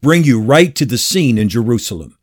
bring you right to the scene in Jerusalem.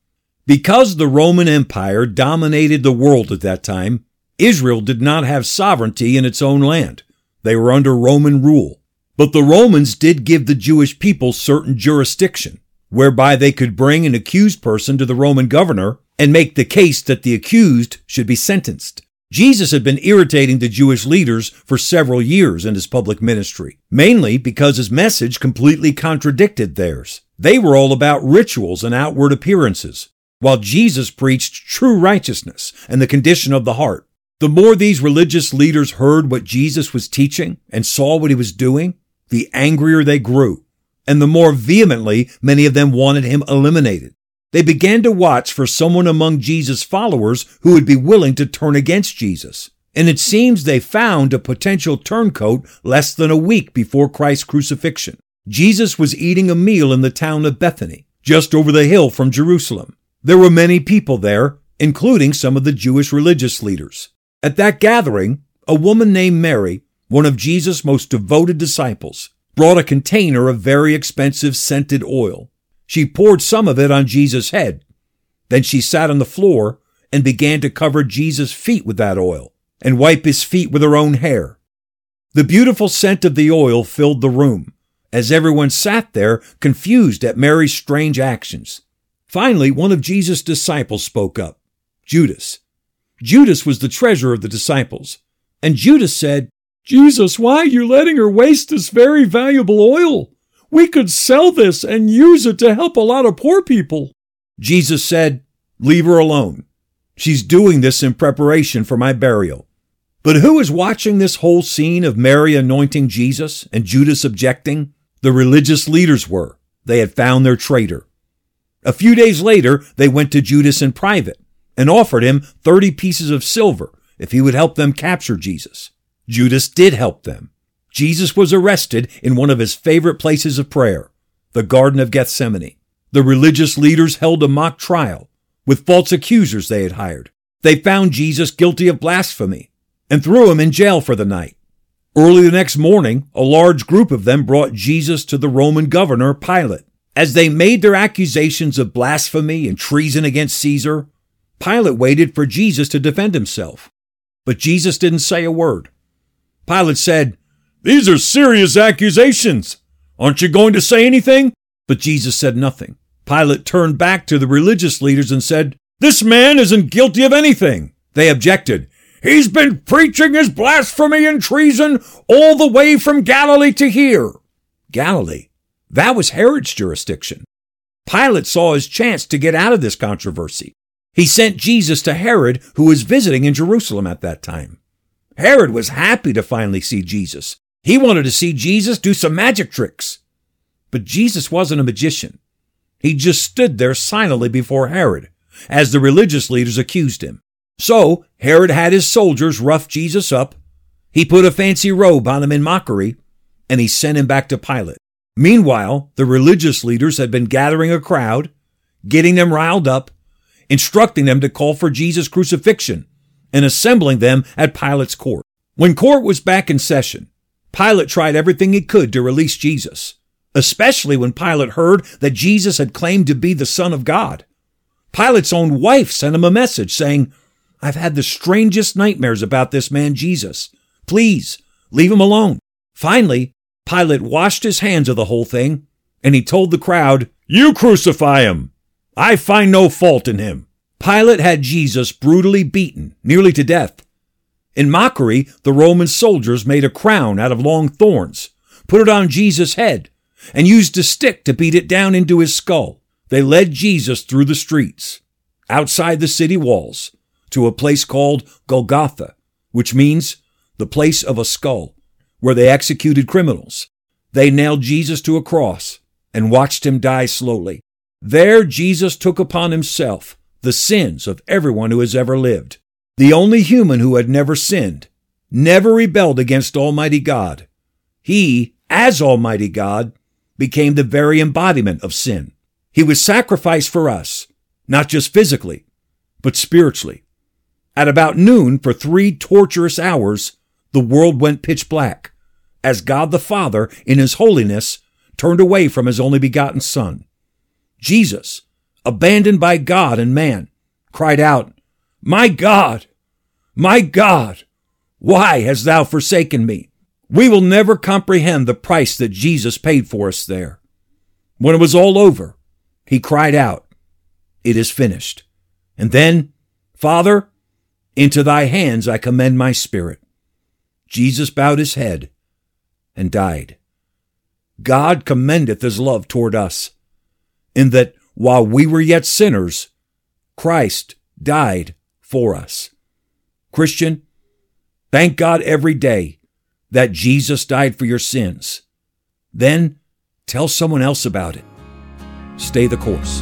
Because the Roman Empire dominated the world at that time, Israel did not have sovereignty in its own land. They were under Roman rule. But the Romans did give the Jewish people certain jurisdiction, whereby they could bring an accused person to the Roman governor and make the case that the accused should be sentenced. Jesus had been irritating the Jewish leaders for several years in his public ministry, mainly because his message completely contradicted theirs. They were all about rituals and outward appearances, while Jesus preached true righteousness and the condition of the heart. The more these religious leaders heard what Jesus was teaching and saw what he was doing, the angrier they grew, and the more vehemently many of them wanted him eliminated. They began to watch for someone among Jesus' followers who would be willing to turn against Jesus. And it seems they found a potential turncoat less than a week before Christ's crucifixion. Jesus was eating a meal in the town of Bethany, just over the hill from Jerusalem. There were many people there, including some of the Jewish religious leaders. At that gathering, a woman named Mary, one of Jesus' most devoted disciples, brought a container of very expensive scented oil. She poured some of it on Jesus' head. Then she sat on the floor and began to cover Jesus' feet with that oil and wipe his feet with her own hair. The beautiful scent of the oil filled the room as everyone sat there confused at Mary's strange actions. Finally, one of Jesus' disciples spoke up, Judas. Judas was the treasurer of the disciples. And Judas said, Jesus, why are you letting her waste this very valuable oil? We could sell this and use it to help a lot of poor people. Jesus said, Leave her alone. She's doing this in preparation for my burial. But who is watching this whole scene of Mary anointing Jesus and Judas objecting? The religious leaders were. They had found their traitor. A few days later, they went to Judas in private and offered him 30 pieces of silver if he would help them capture Jesus. Judas did help them. Jesus was arrested in one of his favorite places of prayer, the Garden of Gethsemane. The religious leaders held a mock trial with false accusers they had hired. They found Jesus guilty of blasphemy and threw him in jail for the night. Early the next morning, a large group of them brought Jesus to the Roman governor, Pilate. As they made their accusations of blasphemy and treason against Caesar, Pilate waited for Jesus to defend himself. But Jesus didn't say a word. Pilate said, these are serious accusations. Aren't you going to say anything? But Jesus said nothing. Pilate turned back to the religious leaders and said, This man isn't guilty of anything. They objected. He's been preaching his blasphemy and treason all the way from Galilee to here. Galilee. That was Herod's jurisdiction. Pilate saw his chance to get out of this controversy. He sent Jesus to Herod, who was visiting in Jerusalem at that time. Herod was happy to finally see Jesus. He wanted to see Jesus do some magic tricks. But Jesus wasn't a magician. He just stood there silently before Herod, as the religious leaders accused him. So Herod had his soldiers rough Jesus up. He put a fancy robe on him in mockery, and he sent him back to Pilate. Meanwhile, the religious leaders had been gathering a crowd, getting them riled up, instructing them to call for Jesus' crucifixion, and assembling them at Pilate's court. When court was back in session, Pilate tried everything he could to release Jesus, especially when Pilate heard that Jesus had claimed to be the Son of God. Pilate's own wife sent him a message saying, I've had the strangest nightmares about this man Jesus. Please, leave him alone. Finally, Pilate washed his hands of the whole thing, and he told the crowd, You crucify him! I find no fault in him. Pilate had Jesus brutally beaten, nearly to death, in mockery, the Roman soldiers made a crown out of long thorns, put it on Jesus' head, and used a stick to beat it down into his skull. They led Jesus through the streets, outside the city walls, to a place called Golgotha, which means the place of a skull, where they executed criminals. They nailed Jesus to a cross, and watched him die slowly. There, Jesus took upon himself the sins of everyone who has ever lived. The only human who had never sinned, never rebelled against Almighty God. He, as Almighty God, became the very embodiment of sin. He was sacrificed for us, not just physically, but spiritually. At about noon, for three torturous hours, the world went pitch black, as God the Father, in His holiness, turned away from His only begotten Son. Jesus, abandoned by God and man, cried out, My God, my God, why hast thou forsaken me? We will never comprehend the price that Jesus paid for us there. When it was all over, he cried out, It is finished. And then, Father, into thy hands I commend my spirit. Jesus bowed his head and died. God commendeth his love toward us, in that while we were yet sinners, Christ died for us. Christian, thank God every day that Jesus died for your sins. Then tell someone else about it. Stay the course.